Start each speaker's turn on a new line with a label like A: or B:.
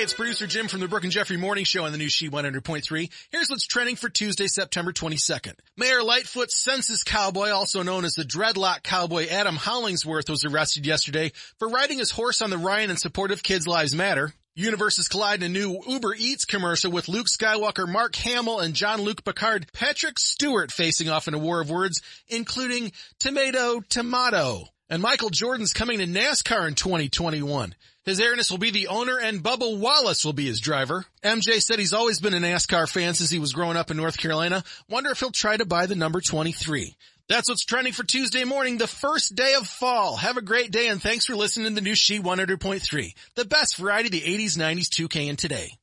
A: Hey, it's producer Jim from the Brooke and Jeffrey Morning Show on the new She 100.3. Here's what's trending for Tuesday, September 22nd. Mayor Lightfoot's census cowboy, also known as the dreadlock cowboy Adam Hollingsworth was arrested yesterday for riding his horse on the Ryan in support of Kids Lives Matter. Universes collide in a new Uber Eats commercial with Luke Skywalker, Mark Hamill, and Jean-Luc Picard, Patrick Stewart facing off in a war of words, including tomato, tomato. And Michael Jordan's coming to NASCAR in 2021. His airness will be the owner and Bubba Wallace will be his driver. MJ said he's always been a NASCAR fan since he was growing up in North Carolina. Wonder if he'll try to buy the number 23. That's what's trending for Tuesday morning, the first day of fall. Have a great day and thanks for listening to the new She 100.3, the best variety of the 80s, 90s, 2K and today.